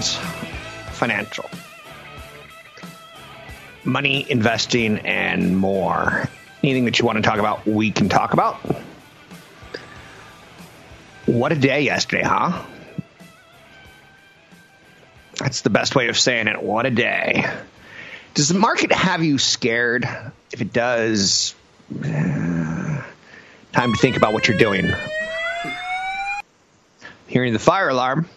Things financial. Money, investing, and more. Anything that you want to talk about, we can talk about. What a day yesterday, huh? That's the best way of saying it. What a day. Does the market have you scared? If it does, eh, time to think about what you're doing. Hearing the fire alarm,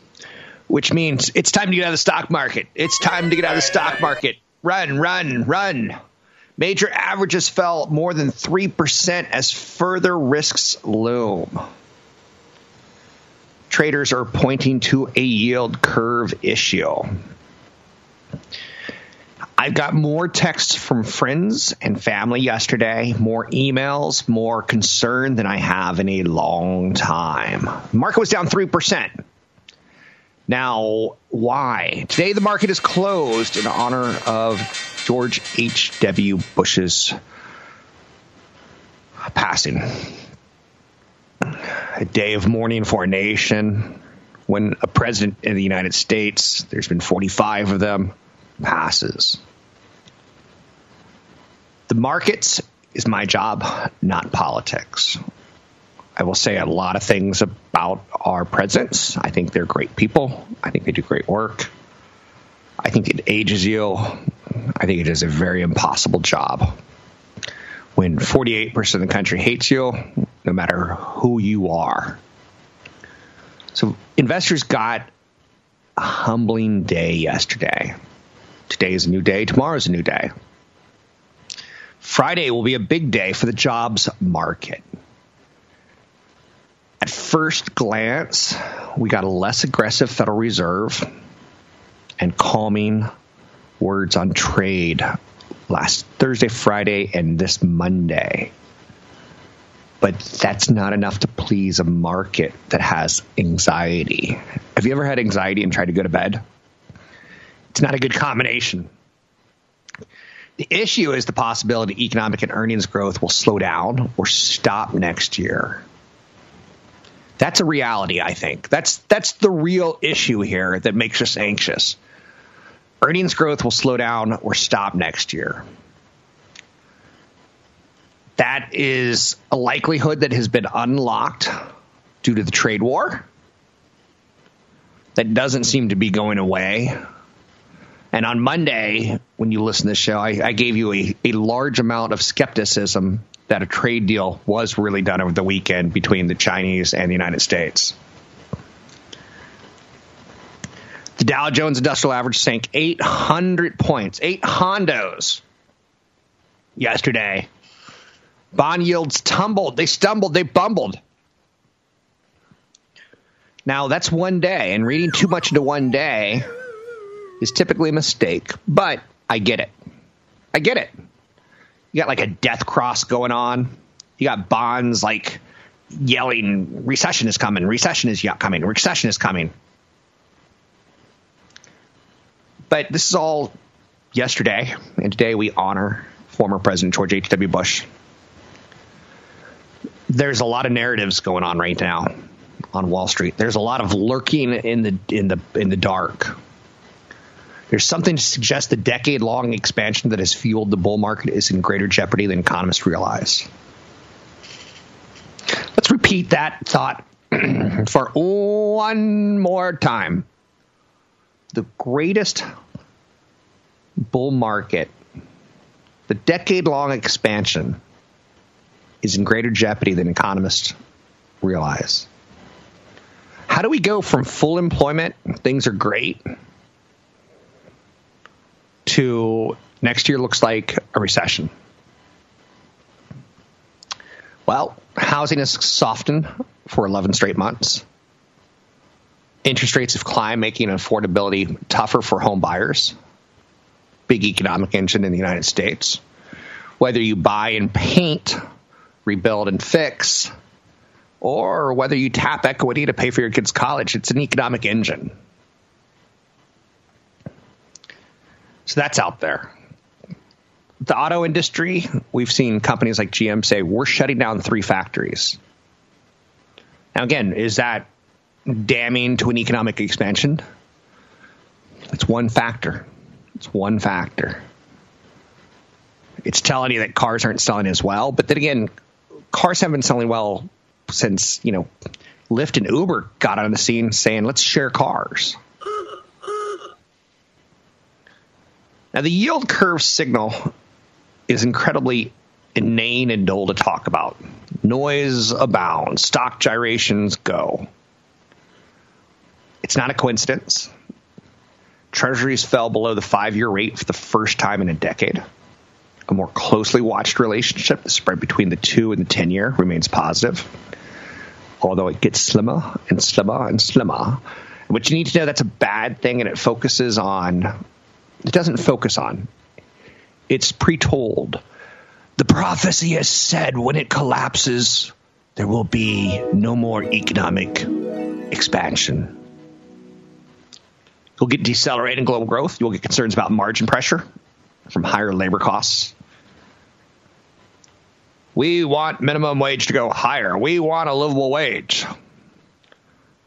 which means it's time to get out of the stock market. It's time to get out of the stock market. Run, run, run. Major averages fell more than 3% as further risks loom. Traders are pointing to a yield curve issue. I've got more texts from friends and family yesterday, more emails, more concern than I have in a long time. Market was down 3%. Now, why? Today, the market is closed in honor of George H.W. Bush's passing. A day of mourning for a nation when a president in the United States, there's been 45 of them, passes. The markets is my job, not politics. I will say a lot of things about our presidents. I think they're great people. I think they do great work. I think it ages you. I think it is a very impossible job. When 48% of the country hates you, no matter who you are. So investors got a humbling day yesterday. Today is a new day. Tomorrow is a new day. Friday will be a big day for the jobs market. At first glance, we got a less aggressive Federal Reserve and calming words on trade last Thursday, Friday, and this Monday. But that's not enough to please a market that has anxiety. Have you ever had anxiety and tried to go to bed? It's not a good combination. The issue is the possibility economic and earnings growth will slow down or stop next year. That's a reality, I think. That's that's the real issue here that makes us anxious. Earnings growth will slow down or stop next year. That is a likelihood that has been unlocked due to the trade war. That doesn't seem to be going away. And on Monday, when you listen to the show, I, I gave you a, a large amount of skepticism that a trade deal was really done over the weekend between the Chinese and the United States. The Dow Jones Industrial Average sank 800 points, eight hondos yesterday. Bond yields tumbled, they stumbled, they bumbled. Now, that's one day, and reading too much into one day is typically a mistake, but I get it. I get it. You got like a death cross going on. You got bonds like yelling, recession is coming, recession is coming, recession is coming. But this is all yesterday, and today we honor former President George H.W. Bush. There's a lot of narratives going on right now on Wall Street. There's a lot of lurking in the in the in the dark. There's something to suggest the decade long expansion that has fueled the bull market is in greater jeopardy than economists realize. Let's repeat that thought for one more time. The greatest bull market, the decade long expansion, is in greater jeopardy than economists realize. How do we go from full employment, things are great, to next year looks like a recession? Well, housing has softened for 11 straight months. Interest rates have climbed, making affordability tougher for home buyers. Big economic engine in the United States. Whether you buy and paint, rebuild and fix, or whether you tap equity to pay for your kids' college, it's an economic engine. So that's out there the auto industry, we've seen companies like GM say, we're shutting down three factories. Now, again, is that damning to an economic expansion? It's one factor. It's one factor. It's telling you that cars aren't selling as well. But then again, cars haven't been selling well since, you know, Lyft and Uber got on the scene saying, let's share cars. Now, the yield curve signal is incredibly inane and dull to talk about. Noise abounds, stock gyrations go. It's not a coincidence. Treasuries fell below the five year rate for the first time in a decade. A more closely watched relationship, the spread between the two and the 10 year, remains positive, although it gets slimmer and slimmer and slimmer. What you need to know that's a bad thing, and it focuses on, it doesn't focus on it's pre-told. The prophecy has said when it collapses, there will be no more economic expansion. You'll get decelerating global growth. You'll get concerns about margin pressure from higher labor costs. We want minimum wage to go higher. We want a livable wage.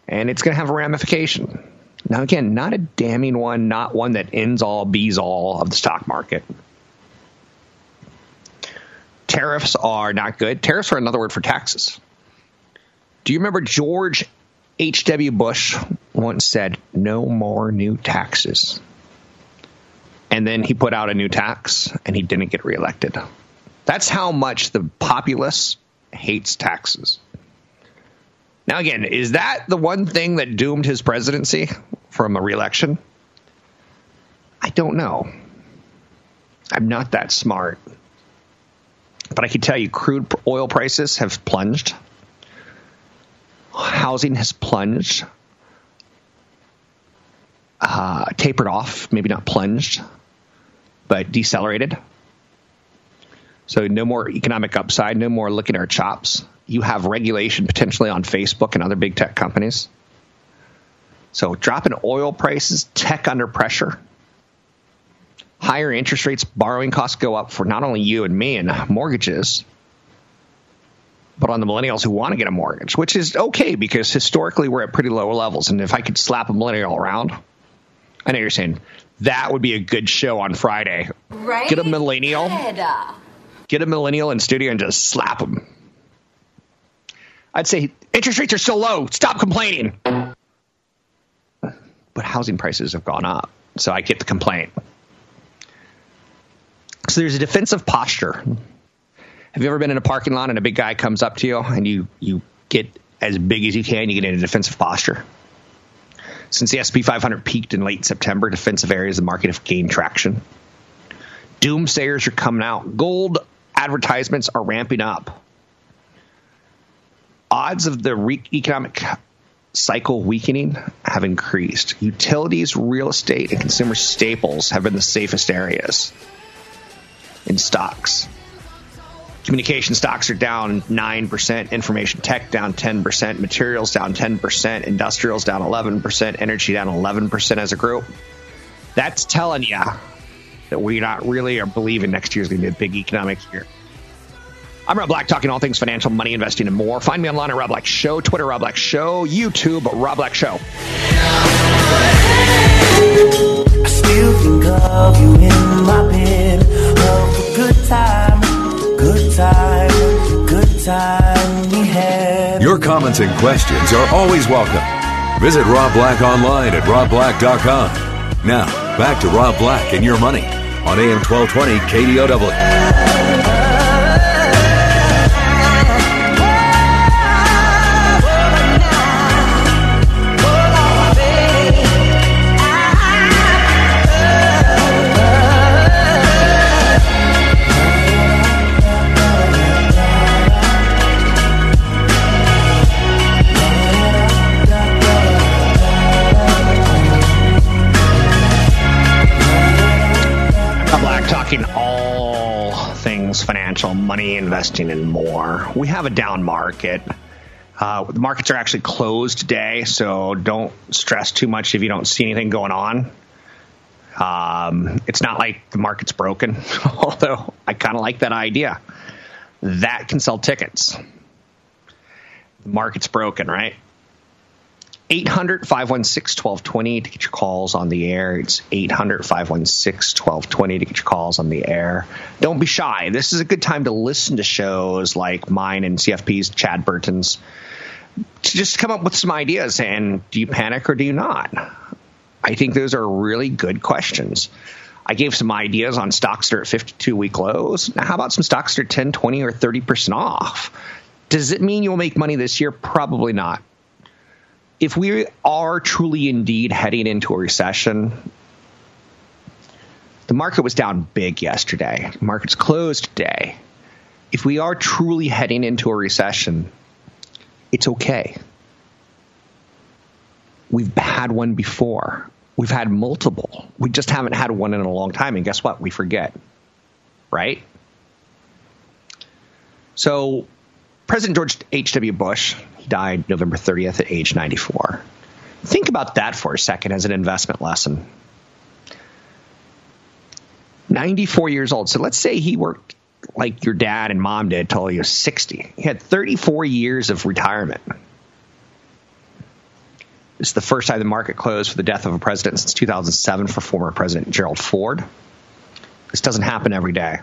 And it's going to have a ramification. Now, again, not a damning one, not one that ends all, bees all of the stock market tariffs are not good. Tariffs are another word for taxes. Do you remember George H.W. Bush once said, no more new taxes? And then he put out a new tax and he didn't get reelected. That's how much the populace hates taxes. Now, again, is that the one thing that doomed his presidency from a reelection? I don't know. I'm not that smart. But I can tell you, crude oil prices have plunged. Housing has plunged. Uh, tapered off, maybe not plunged, but decelerated. So no more economic upside, no more licking our chops. You have regulation potentially on Facebook and other big tech companies. So dropping oil prices, tech under pressure higher interest rates, borrowing costs go up for not only you and me and mortgages, but on the millennials who want to get a mortgage, which is okay because historically we're at pretty low levels. And if I could slap a millennial around, I know you're saying that would be a good show on Friday. Right? Get a millennial, get a millennial in studio and just slap them. I'd say interest rates are still low. Stop complaining. But housing prices have gone up, so I get the complaint. So there's a defensive posture. Have you ever been in a parking lot and a big guy comes up to you and you you get as big as you can, you get in a defensive posture? Since the SP 500 peaked in late September, defensive areas of the market have gained traction. Doomsayers are coming out. Gold advertisements are ramping up. Odds of the re- economic cycle weakening have increased. Utilities, real estate, and consumer staples have been the safest areas in stocks. Communication stocks are down 9%, information tech down 10%, materials down 10%, industrials down 11%, energy down 11% as a group. That's telling you that we not really are believing next year is going to be a big economic year. I'm Rob Black, talking all things financial, money, investing, and more. Find me online at Rob Black Show, Twitter, Rob Black Show, YouTube, Rob Black Show. I still think of you in my bed. Of the good time, good time, good time we had. Your comments and questions are always welcome. Visit Rob Black online at robblack.com. Now, back to Rob Black and your money on AM 1220 KDOW. Money, investing, in more. We have a down market. Uh, the markets are actually closed today, so don't stress too much if you don't see anything going on. Um, it's not like the market's broken, although I kind of like that idea. That can sell tickets. The market's broken, right? 800 516 1220 to get your calls on the air. It's 800 516 1220 to get your calls on the air. Don't be shy. This is a good time to listen to shows like mine and CFP's, Chad Burton's, to just come up with some ideas. And do you panic or do you not? I think those are really good questions. I gave some ideas on stocks that are at 52 week lows. Now, how about some stocks that are 10, 20, or 30% off? Does it mean you'll make money this year? Probably not if we are truly indeed heading into a recession, the market was down big yesterday. Market's closed today. If we are truly heading into a recession, it's okay. We've had one before. We've had multiple. We just haven't had one in a long time. And guess what? We forget. Right? So, President George H.W. Bush, died November 30th at age 94. Think about that for a second as an investment lesson. 94 years old. So let's say he worked like your dad and mom did till he was 60. He had 34 years of retirement. This is the first time the market closed for the death of a president since 2007 for former President Gerald Ford. This doesn't happen every day.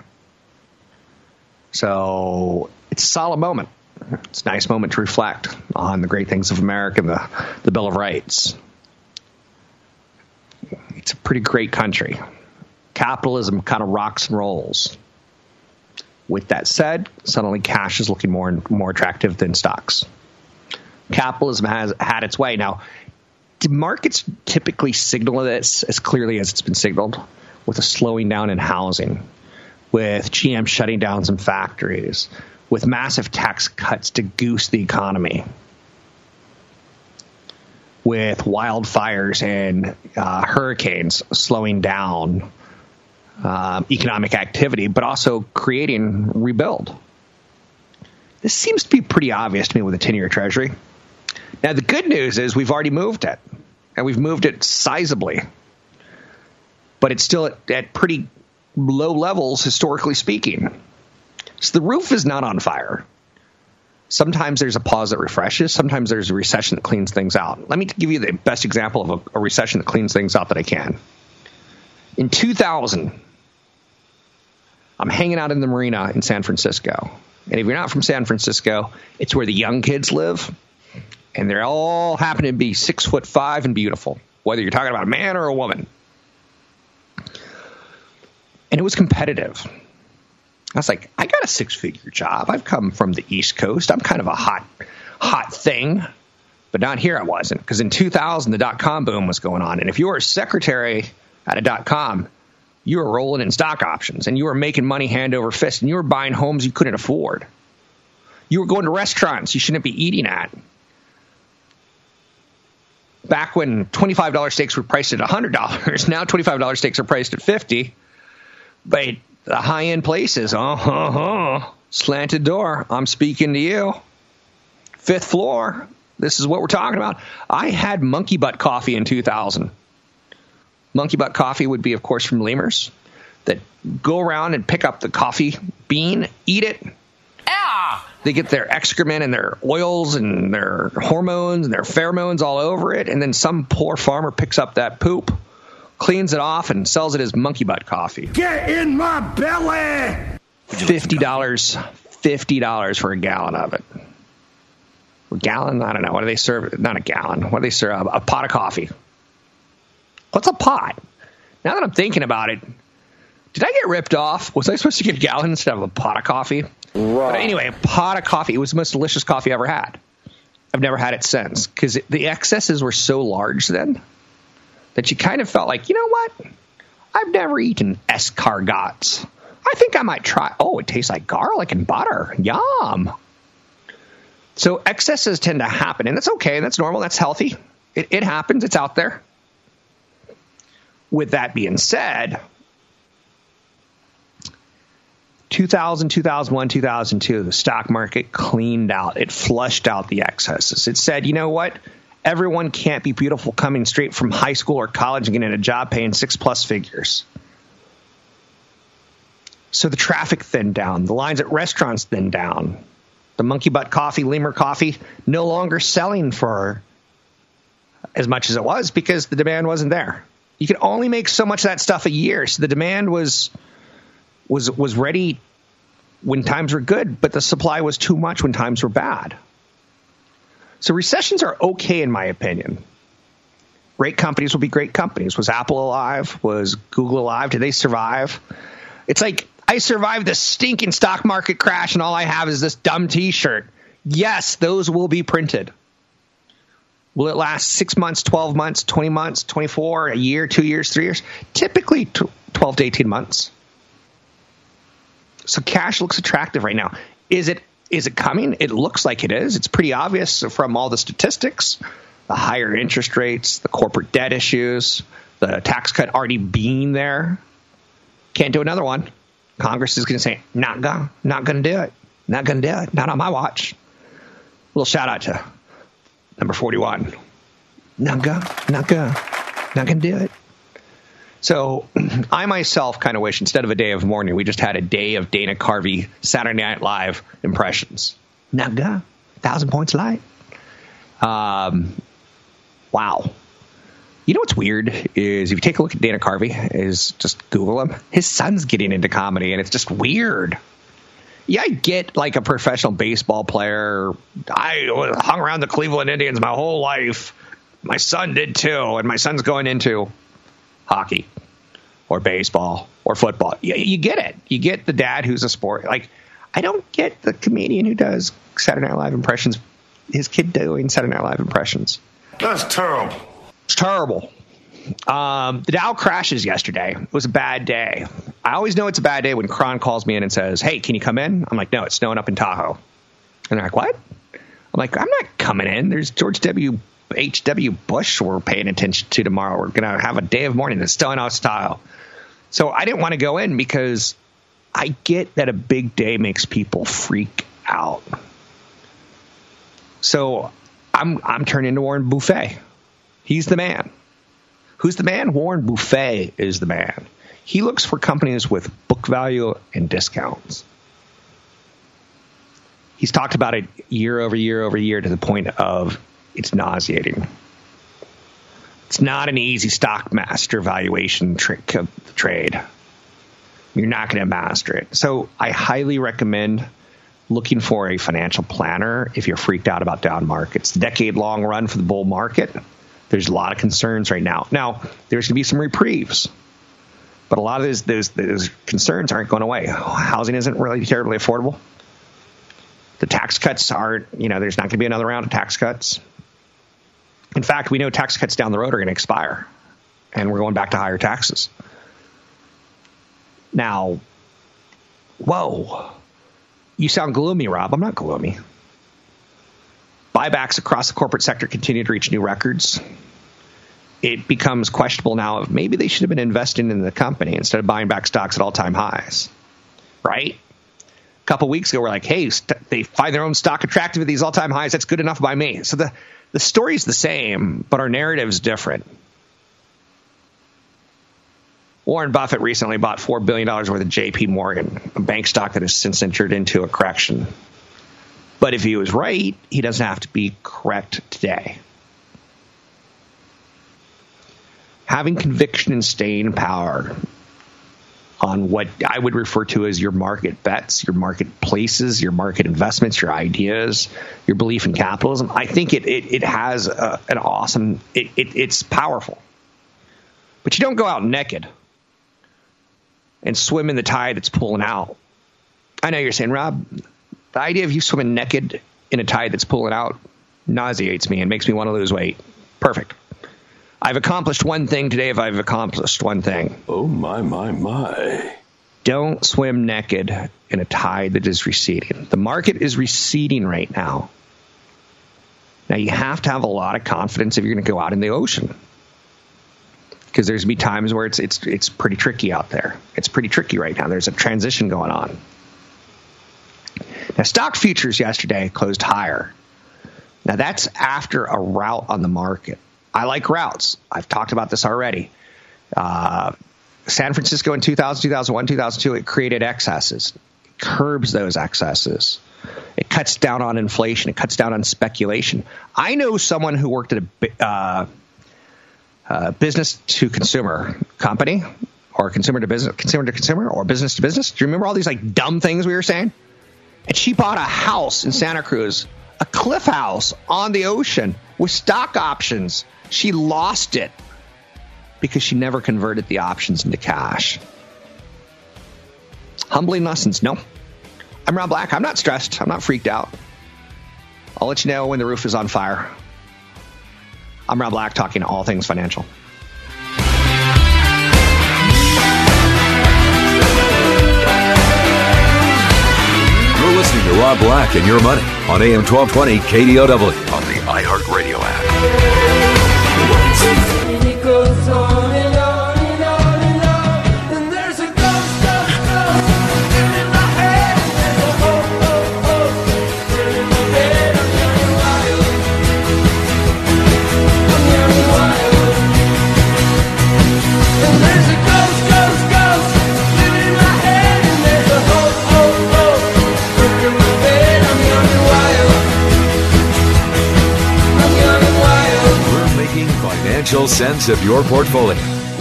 So it's a solid moment. It's a nice moment to reflect on the great things of America and the, the Bill of Rights. It's a pretty great country. Capitalism kind of rocks and rolls. With that said, suddenly cash is looking more and more attractive than stocks. Capitalism has had its way. Now, markets typically signal this as clearly as it's been signaled with a slowing down in housing, with GM shutting down some factories, with massive tax cuts to goose the economy, with wildfires and uh, hurricanes slowing down um, economic activity, but also creating rebuild. This seems to be pretty obvious to me with a 10 year treasury. Now, the good news is we've already moved it, and we've moved it sizably, but it's still at, at pretty low levels, historically speaking. So the roof is not on fire. Sometimes there's a pause that refreshes. Sometimes there's a recession that cleans things out. Let me give you the best example of a, a recession that cleans things out that I can. In 2000, I'm hanging out in the marina in San Francisco. And if you're not from San Francisco, it's where the young kids live. And they all happen to be six foot five and beautiful, whether you're talking about a man or a woman. And it was competitive. I was like, I got a six figure job. I've come from the East Coast. I'm kind of a hot, hot thing. But not here I wasn't. Because in 2000, the dot com boom was going on. And if you were a secretary at a dot com, you were rolling in stock options and you were making money hand over fist and you were buying homes you couldn't afford. You were going to restaurants you shouldn't be eating at. back when $25 steaks were priced at $100, now $25 steaks are priced at 50 But the high end places, uh huh, slanted door, I'm speaking to you. Fifth floor, this is what we're talking about. I had monkey butt coffee in 2000. Monkey butt coffee would be, of course, from lemurs that go around and pick up the coffee bean, eat it. Ah! They get their excrement and their oils and their hormones and their pheromones all over it, and then some poor farmer picks up that poop, cleans it off, and sells it as monkey butt coffee. Get in my belly! Fifty dollars, fifty dollars for a gallon of it. A gallon? I don't know. What do they serve? Not a gallon. What do they serve? A pot of coffee. What's a pot? Now that I'm thinking about it, did I get ripped off? Was I supposed to get a gallon instead of a pot of coffee? Right. But anyway, a pot of coffee. It was the most delicious coffee I ever had. I've never had it since because the excesses were so large then that you kind of felt like, you know what? I've never eaten escargots. I think I might try. Oh, it tastes like garlic and butter. Yum. So excesses tend to happen, and that's okay. That's normal. That's healthy. It, it happens. It's out there. With that being said, 2000, 2001, 2002, the stock market cleaned out. It flushed out the excesses. It said, you know what? Everyone can't be beautiful coming straight from high school or college and getting a job paying six plus figures. So the traffic thinned down. The lines at restaurants thinned down. The monkey butt coffee, lemur coffee, no longer selling for as much as it was because the demand wasn't there. You could only make so much of that stuff a year. So the demand was was was ready when times were good, but the supply was too much when times were bad. So recessions are okay in my opinion. Great companies will be great companies. Was Apple alive? Was Google alive? Did they survive? It's like I survived the stinking stock market crash and all I have is this dumb t-shirt. Yes, those will be printed. Will it last six months, 12 months, 20 months, 24, a year, two years, three years? Typically 12 to 18 months. So cash looks attractive right now. Is it is it coming? It looks like it is. It's pretty obvious from all the statistics, the higher interest rates, the corporate debt issues, the tax cut already being there. Can't do another one. Congress is going to say, not going, not going to do it, not going to do it, not on my watch. A little shout out to number forty-one. Not going, not going, not going to do it. So I myself kind of wish instead of a day of mourning, we just had a day of Dana Carvey Saturday Night Live impressions. Naga, thousand points light. Um, wow. You know what's weird is if you take a look at Dana Carvey, is just Google him. His son's getting into comedy, and it's just weird. Yeah, I get like a professional baseball player. I hung around the Cleveland Indians my whole life. My son did too, and my son's going into hockey or baseball or football. You, you get it. You get the dad who's a sport. Like, I don't get the comedian who does Saturday Night Live impressions. His kid doing Saturday Night Live impressions. That's terrible. It's terrible. Um, the Dow crashes yesterday. It was a bad day. I always know it's a bad day when Cron calls me in and says, "Hey, can you come in?" I'm like, "No, it's snowing up in Tahoe." And they're like, "What?" I'm like, "I'm not coming in. There's George W. H.W. Bush we're paying attention to tomorrow. We're going to have a day of mourning that's still in our style. So I didn't want to go in because I get that a big day makes people freak out. So I'm I'm turning to Warren Buffett. He's the man. Who's the man? Warren Buffett is the man. He looks for companies with book value and discounts. He's talked about it year over year over year to the point of it's nauseating. It's not an easy stock master valuation trick of the trade. You're not going to master it. So I highly recommend looking for a financial planner if you're freaked out about down markets. Decade long run for the bull market. There's a lot of concerns right now. Now, there's going to be some reprieves, but a lot of those, those, those concerns aren't going away. Housing isn't really terribly affordable. The tax cuts aren't, you know, there's not going to be another round of tax cuts. In fact, we know tax cuts down the road are going to expire, and we're going back to higher taxes. Now, whoa, you sound gloomy, Rob. I'm not gloomy. Buybacks across the corporate sector continue to reach new records. it becomes questionable now of maybe they should have been investing in the company instead of buying back stocks at all time highs, right? Couple weeks ago, we're like, hey, st- they find their own stock attractive at these all time highs. That's good enough by me. So the the story's the same, but our narrative's different. Warren Buffett recently bought $4 billion worth of JP Morgan, a bank stock that has since entered into a correction. But if he was right, he doesn't have to be correct today. Having conviction and staying in power on what I would refer to as your market bets, your marketplaces, your market investments, your ideas, your belief in capitalism, I think it, it, it has a, an awesome, it, it, it's powerful. But you don't go out naked and swim in the tide that's pulling out. I know you're saying, Rob, the idea of you swimming naked in a tide that's pulling out nauseates me and makes me want to lose weight. Perfect. I've accomplished one thing today if I've accomplished one thing. Oh, my, my, my. Don't swim naked in a tide that is receding. The market is receding right now. Now, you have to have a lot of confidence if you're going to go out in the ocean because there's be times where it's it's it's pretty tricky out there. It's pretty tricky right now. There's a transition going on. Now, stock futures yesterday closed higher. Now that's after a rout on the market. I like routes. I've talked about this already. Uh, San Francisco in 2000, 2001, 2002, it created excesses, it curbs those excesses. It cuts down on inflation. It cuts down on speculation. I know someone who worked at a uh, uh, business to consumer company or consumer to business, consumer to consumer, or business to business. Do you remember all these like dumb things we were saying? And she bought a house in Santa Cruz, a cliff house on the ocean with stock options. She lost it because she never converted the options into cash. Humbling lessons. No. I'm Rob Black. I'm not stressed. I'm not freaked out. I'll let you know when the roof is on fire. I'm Rob Black, talking all things financial. You're listening to Rob Black and Your Money on AM 1220 KDOW on the iHeartRadio app. Financial sense of your portfolio.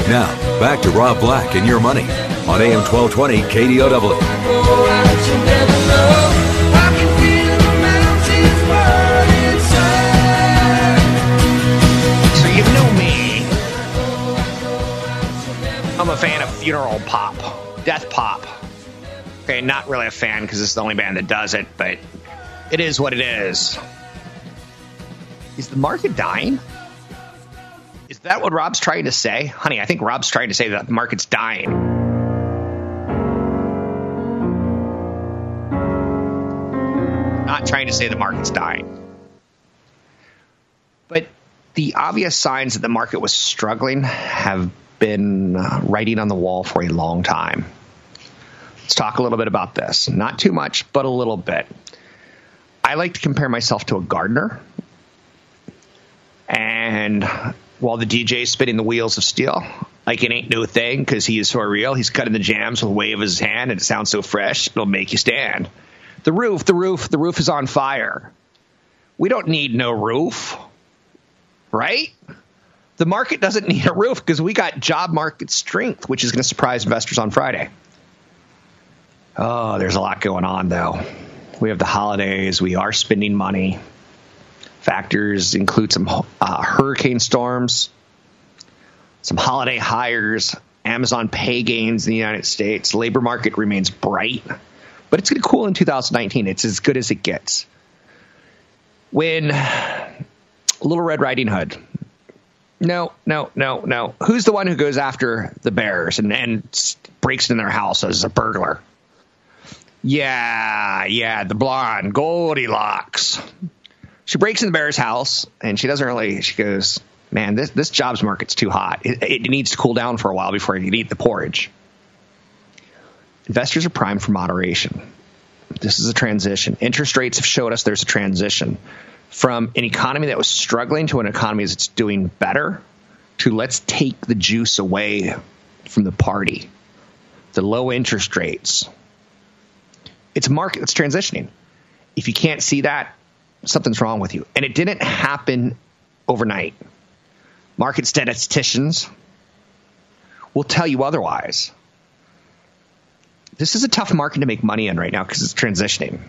Now, back to Rob Black and Your Money on AM 1220 KDOW. So you know me. I'm a fan of funeral pop, death pop. Okay, not really a fan because it's the only band that does it, but it is what it is. Is the market dying? Is that what Rob's trying to say? Honey, I think Rob's trying to say that the market's dying. Not trying to say the market's dying. But the obvious signs that the market was struggling have been uh, writing on the wall for a long time. Let's talk a little bit about this. Not too much, but a little bit. I like to compare myself to a gardener. And while the DJ is spinning the wheels of steel, like it ain't no thing because he is so real, he's cutting the jams with a wave of his hand and it sounds so fresh, it'll make you stand. The roof, the roof, the roof is on fire. We don't need no roof right? The market doesn't need a roof because we got job market strength, which is going to surprise investors on Friday. Oh, there's a lot going on, though. We have the holidays. We are spending money. Factors include some uh, hurricane storms, some holiday hires, Amazon pay gains in the United States. Labor market remains bright, but it's going to cool in 2019. It's as good as it gets. When Little Red Riding Hood. No, no, no, no. Who's the one who goes after the bears and, and breaks in their house as a burglar? Yeah, yeah, the blonde, Goldilocks. She breaks in the bear's house and she doesn't really, she goes, man, this this jobs market's too hot. It, it needs to cool down for a while before you can eat the porridge. Investors are primed for moderation. This is a transition. Interest rates have showed us there's a transition from an economy that was struggling to an economy that's doing better to let's take the juice away from the party. The low interest rates. It's a market that's transitioning. If you can't see that, something's wrong with you. And it didn't happen overnight. Market statisticians will tell you otherwise. This is a tough market to make money in right now because it's transitioning.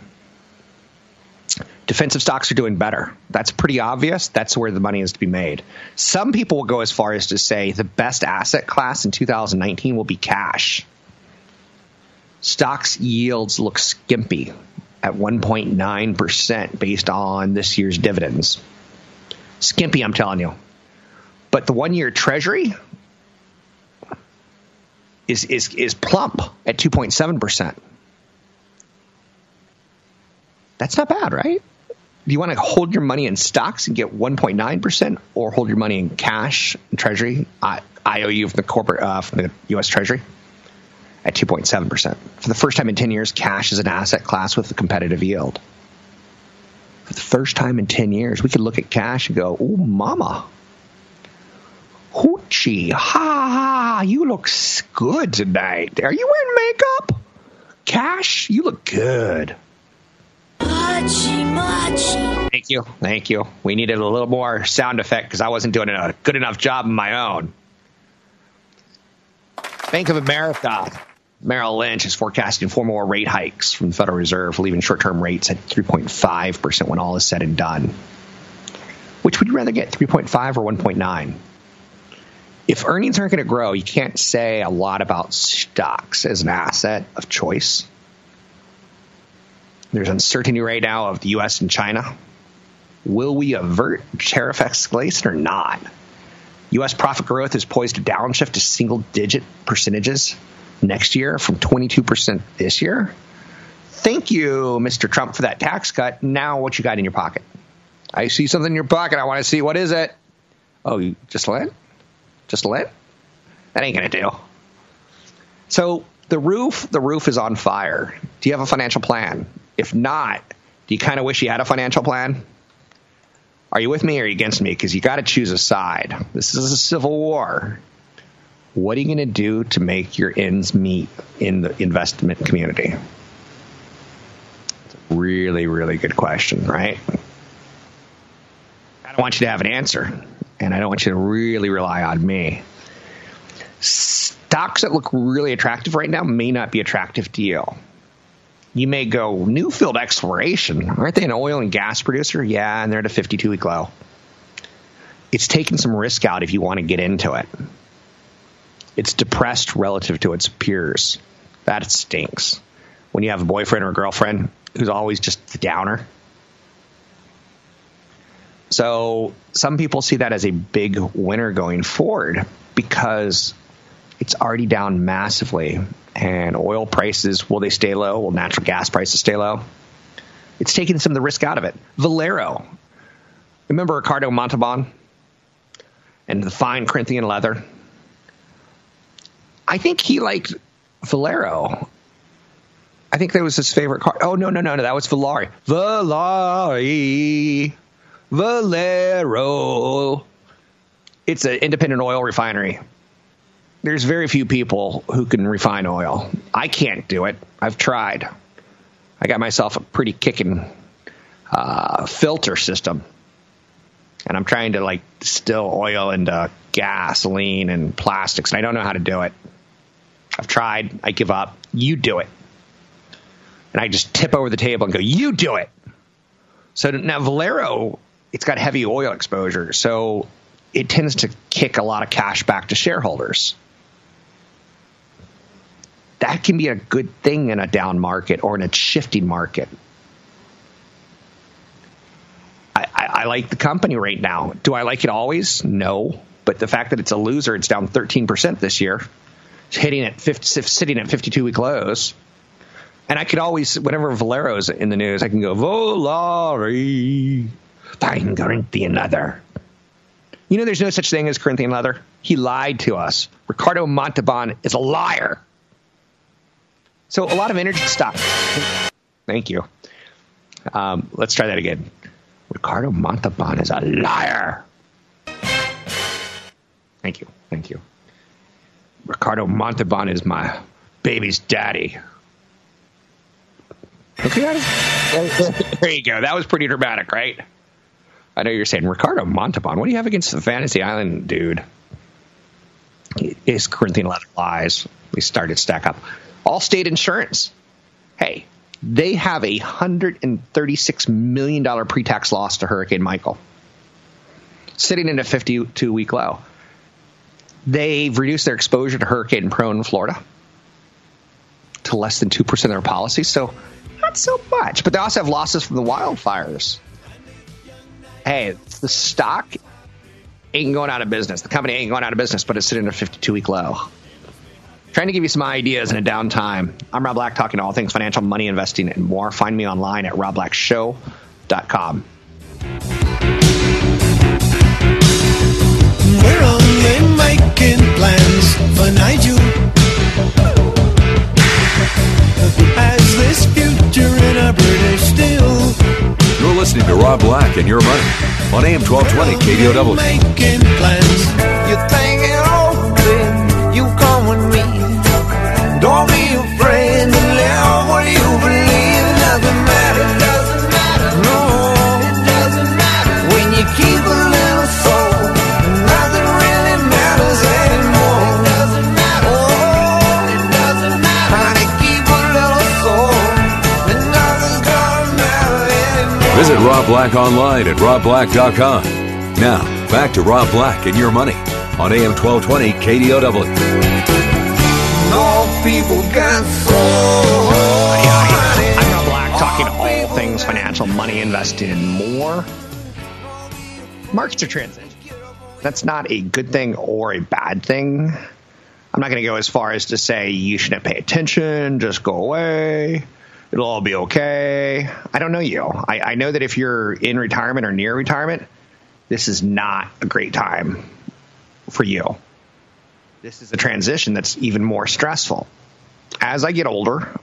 Defensive stocks are doing better. That's pretty obvious. That's where the money is to be made. Some people will go as far as to say the best asset class in 2019 will be cash. Stocks yields look skimpy at 1.9% based on this year's dividends. Skimpy, I'm telling you. But the one year treasury is, is, is plump at 2.7%. That's not bad, right? Do you want to hold your money in stocks and get 1.9% or hold your money in cash and treasury, IOU from the corporate, uh, from the U.S. Treasury? At 2.7%. For the first time in 10 years, cash is an asset class with a competitive yield. For the first time in 10 years, we could look at cash and go, oh, mama. Hoochie, ha ha, you look good tonight. Are you wearing makeup? Cash, you look good. Machi, machi. Thank you, thank you. We needed a little more sound effect because I wasn't doing a good enough job on my own. Bank of America Merrill Lynch is forecasting four more rate hikes from the Federal Reserve, leaving short term rates at 3.5% when all is said and done. Which would you rather get, 3.5 or 1.9? If earnings aren't going to grow, you can't say a lot about stocks as an asset of choice. There's uncertainty right now of the U.S. and China. Will we avert tariff escalation or not? U.S. profit growth is poised to downshift to single digit percentages next year from 22% this year. Thank you, Mr. Trump, for that tax cut. Now, what you got in your pocket? I see something in your pocket. I want to see what is it. Oh, you just lent? Just lent? That ain't gonna do. So the roof, the roof is on fire. Do you have a financial plan? If not, do you kind of wish you had a financial plan? Are you with me or against me? Because you got to choose a side. This is a civil war what are you going to do to make your ends meet in the investment community? It's a really, really good question, right? I don't want you to have an answer, and I don't want you to really rely on me. Stocks that look really attractive right now may not be attractive to you. You may go, Newfield Exploration, aren't they an oil and gas producer? Yeah, and they're at a 52 week low. It's taking some risk out if you want to get into it it's depressed relative to its peers. That stinks. When you have a boyfriend or a girlfriend who's always just the downer. So some people see that as a big winner going forward because it's already down massively. And oil prices, will they stay low? Will natural gas prices stay low? It's taking some of the risk out of it. Valero. Remember Ricardo Montalban and the fine Corinthian leather? I think he liked Valero. I think that was his favorite car. Oh no, no, no, no, that was Valari. Valari, Valero. It's an independent oil refinery. There's very few people who can refine oil. I can't do it. I've tried. I got myself a pretty kicking uh, filter system, and I'm trying to like distill oil into gasoline and plastics, and I don't know how to do it. I've tried. I give up. You do it. And I just tip over the table and go, you do it. So now Valero, it's got heavy oil exposure. So it tends to kick a lot of cash back to shareholders. That can be a good thing in a down market or in a shifting market. I, I, I like the company right now. Do I like it always? No. But the fact that it's a loser, it's down 13% this year hitting at 50, sitting at 52 week lows. And I could always, whenever Valero's in the news, I can go, Volari, fine Corinthian leather. You know, there's no such thing as Corinthian leather. He lied to us. Ricardo Montalban is a liar. So a lot of energy stock. Thank you. Um, let's try that again. Ricardo Montalban is a liar. Thank you. Thank you. Ricardo Montalban is my baby's daddy. Okay, there you go. That was pretty dramatic, right? I know you're saying Ricardo Montalban. What do you have against the Fantasy Island dude? His Corinthian leather lies. We started stack up. Allstate Insurance. Hey, they have a $136 million pre tax loss to Hurricane Michael, sitting in a 52 week low. They've reduced their exposure to hurricane prone Florida to less than 2% of their policies, so not so much. But they also have losses from the wildfires. Hey, the stock ain't going out of business. The company ain't going out of business, but it's sitting at a 52 week low. Trying to give you some ideas in a downtime. I'm Rob Black, talking all things financial, money, investing, and more. Find me online at robblackshow.com. making plans for Nigel. As this future in a British steel. You're listening to Rob Black and Your Money on AM 1220 KDOW. Making plans. Rob Black online at robblack.com. Now, back to Rob Black and Your Money on AM 1220 KDOW. All people got soul. I'm Rob Black, talking all things financial, money, investing, and more. Markets are transition. That's not a good thing or a bad thing. I'm not going to go as far as to say you shouldn't pay attention, just go away. It'll all be okay. I don't know you. I, I know that if you're in retirement or near retirement, this is not a great time for you. This is a transition that's even more stressful. As I get older,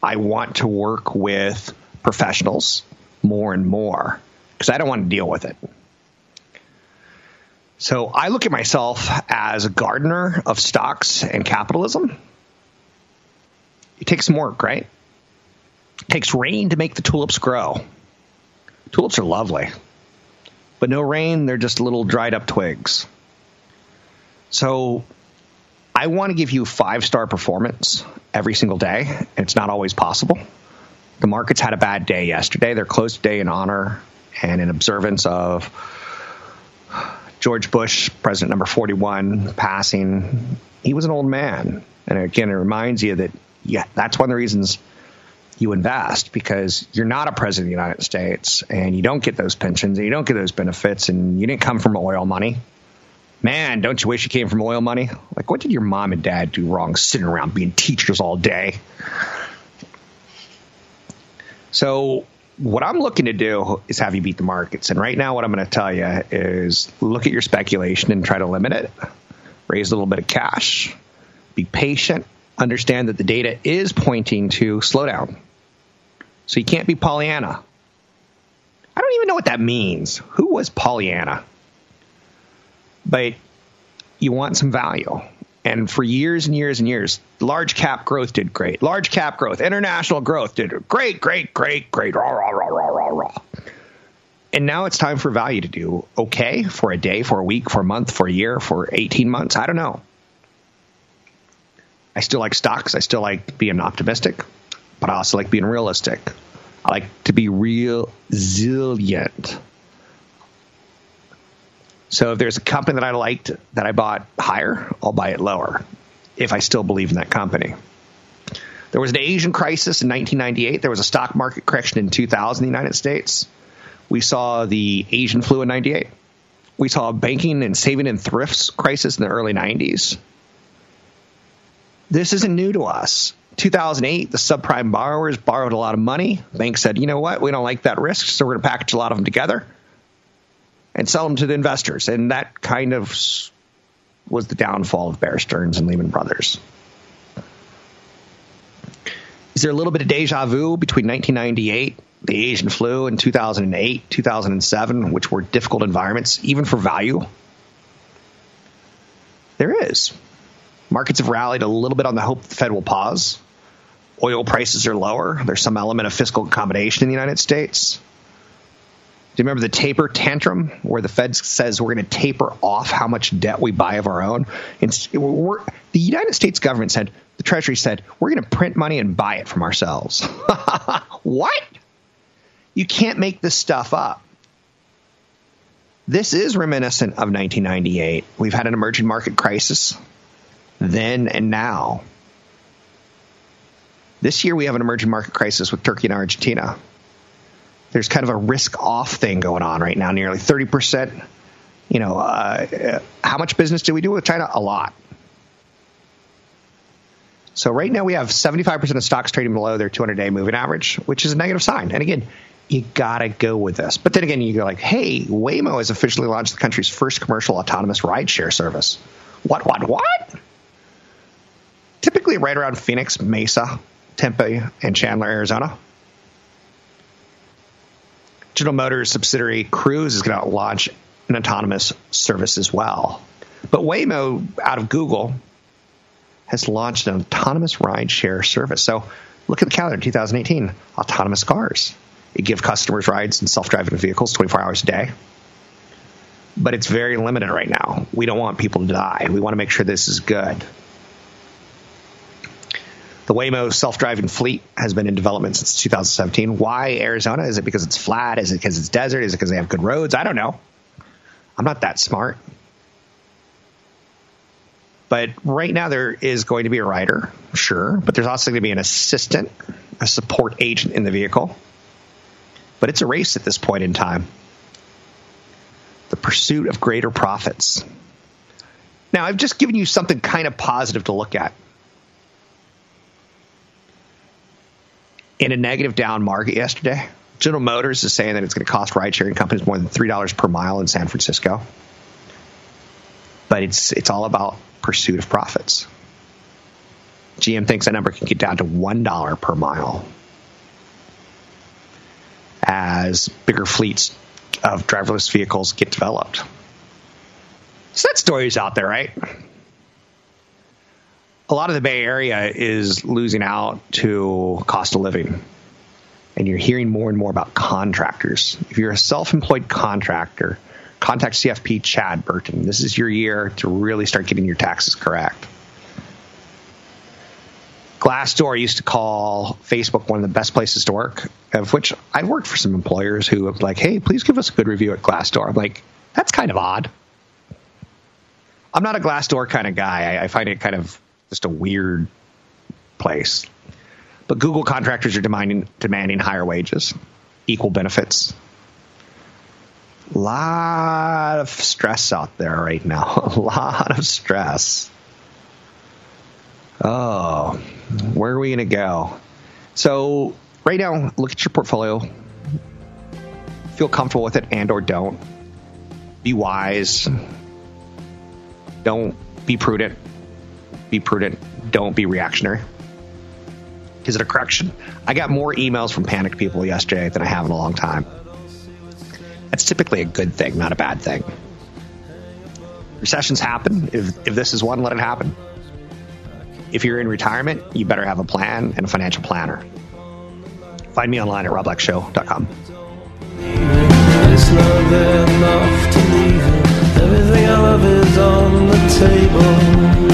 I want to work with professionals more and more because I don't want to deal with it. So I look at myself as a gardener of stocks and capitalism. It takes some work, right? Takes rain to make the tulips grow. Tulips are lovely, but no rain, they're just little dried up twigs. So I want to give you five star performance every single day. And it's not always possible. The markets had a bad day yesterday. They're closed today in honor and in observance of George Bush, president number 41, passing. He was an old man. And again, it reminds you that, yeah, that's one of the reasons you invest because you're not a president of the United States and you don't get those pensions and you don't get those benefits and you didn't come from oil money. Man, don't you wish you came from oil money? Like, what did your mom and dad do wrong sitting around being teachers all day? So, what I'm looking to do is have you beat the markets. And right now, what I'm going to tell you is look at your speculation and try to limit it, raise a little bit of cash, be patient, understand that the data is pointing to slowdown. So, you can't be Pollyanna. I don't even know what that means. Who was Pollyanna? but you want some value. And for years and years and years, large cap growth did great. Large cap growth, international growth did great, great, great, great. Rah, rah, rah, rah, rah, rah. And now it's time for value to do okay for a day, for a week, for a month, for a year, for 18 months. I don't know. I still like stocks. I still like being optimistic, but I also like being realistic. I like to be real resilient. So if there's a company that I liked that I bought higher, I'll buy it lower if I still believe in that company. There was an Asian crisis in 1998. There was a stock market correction in 2000 in the United States. We saw the Asian flu in 98. We saw a banking and saving and thrifts crisis in the early 90s. This isn't new to us. 2008, the subprime borrowers borrowed a lot of money. Banks said, you know what, we don't like that risk, so we're going to package a lot of them together and sell them to the investors. And that kind of was the downfall of Bear Stearns and Lehman Brothers. Is there a little bit of deja vu between 1998, the Asian flu, and 2008, 2007, which were difficult environments, even for value? There is. Markets have rallied a little bit on the hope the Fed will pause. Oil prices are lower. There's some element of fiscal accommodation in the United States. Do you remember the taper tantrum where the Fed says we're going to taper off how much debt we buy of our own? the United States government said, the Treasury said, we're going to print money and buy it from ourselves. what? You can't make this stuff up. This is reminiscent of 1998. We've had an emerging market crisis then and now. This year we have an emerging market crisis with Turkey and Argentina there's kind of a risk off thing going on right now. Nearly 30%. You know, uh, how much business do we do with China? A lot. So right now we have 75% of stocks trading below their 200 day moving average, which is a negative sign. And again, you gotta go with this. But then again, you go like, hey, Waymo has officially launched the country's first commercial autonomous rideshare service. What, what, what? Typically right around Phoenix, Mesa, Tempe, and Chandler, Arizona. General Motors subsidiary Cruise is going to launch an autonomous service as well. But Waymo, out of Google, has launched an autonomous ride share service. So look at the calendar 2018 autonomous cars. It gives customers rides in self driving vehicles 24 hours a day. But it's very limited right now. We don't want people to die. We want to make sure this is good. The Waymo self-driving fleet has been in development since 2017. Why Arizona? Is it because it's flat? Is it because it's desert? Is it because they have good roads? I don't know. I'm not that smart. But right now there is going to be a rider, sure, but there's also going to be an assistant, a support agent in the vehicle. But it's a race at this point in time. The pursuit of greater profits. Now, I've just given you something kind of positive to look at. In a negative down market yesterday. General Motors is saying that it's going to cost ride sharing companies more than $3 per mile in San Francisco. But it's, it's all about pursuit of profits. GM thinks that number can get down to $1 per mile as bigger fleets of driverless vehicles get developed. So that story is out there, right? A lot of the Bay Area is losing out to cost of living. And you're hearing more and more about contractors. If you're a self employed contractor, contact CFP Chad Burton. This is your year to really start getting your taxes correct. Glassdoor used to call Facebook one of the best places to work, of which I've worked for some employers who have like, hey, please give us a good review at Glassdoor. I'm like, that's kind of odd. I'm not a Glassdoor kind of guy. I, I find it kind of just a weird place. But Google contractors are demanding demanding higher wages, equal benefits. A lot of stress out there right now. A lot of stress. Oh, where are we going to go? So, right now, look at your portfolio. Feel comfortable with it and or don't. Be wise. Don't be prudent be prudent. Don't be reactionary. Is it a correction? I got more emails from panicked people yesterday than I have in a long time. That's typically a good thing, not a bad thing. Recessions happen. If, if this is one, let it happen. If you're in retirement, you better have a plan and a financial planner. Find me online at robblackshow.com. It's not enough to leave Everything I love is on the table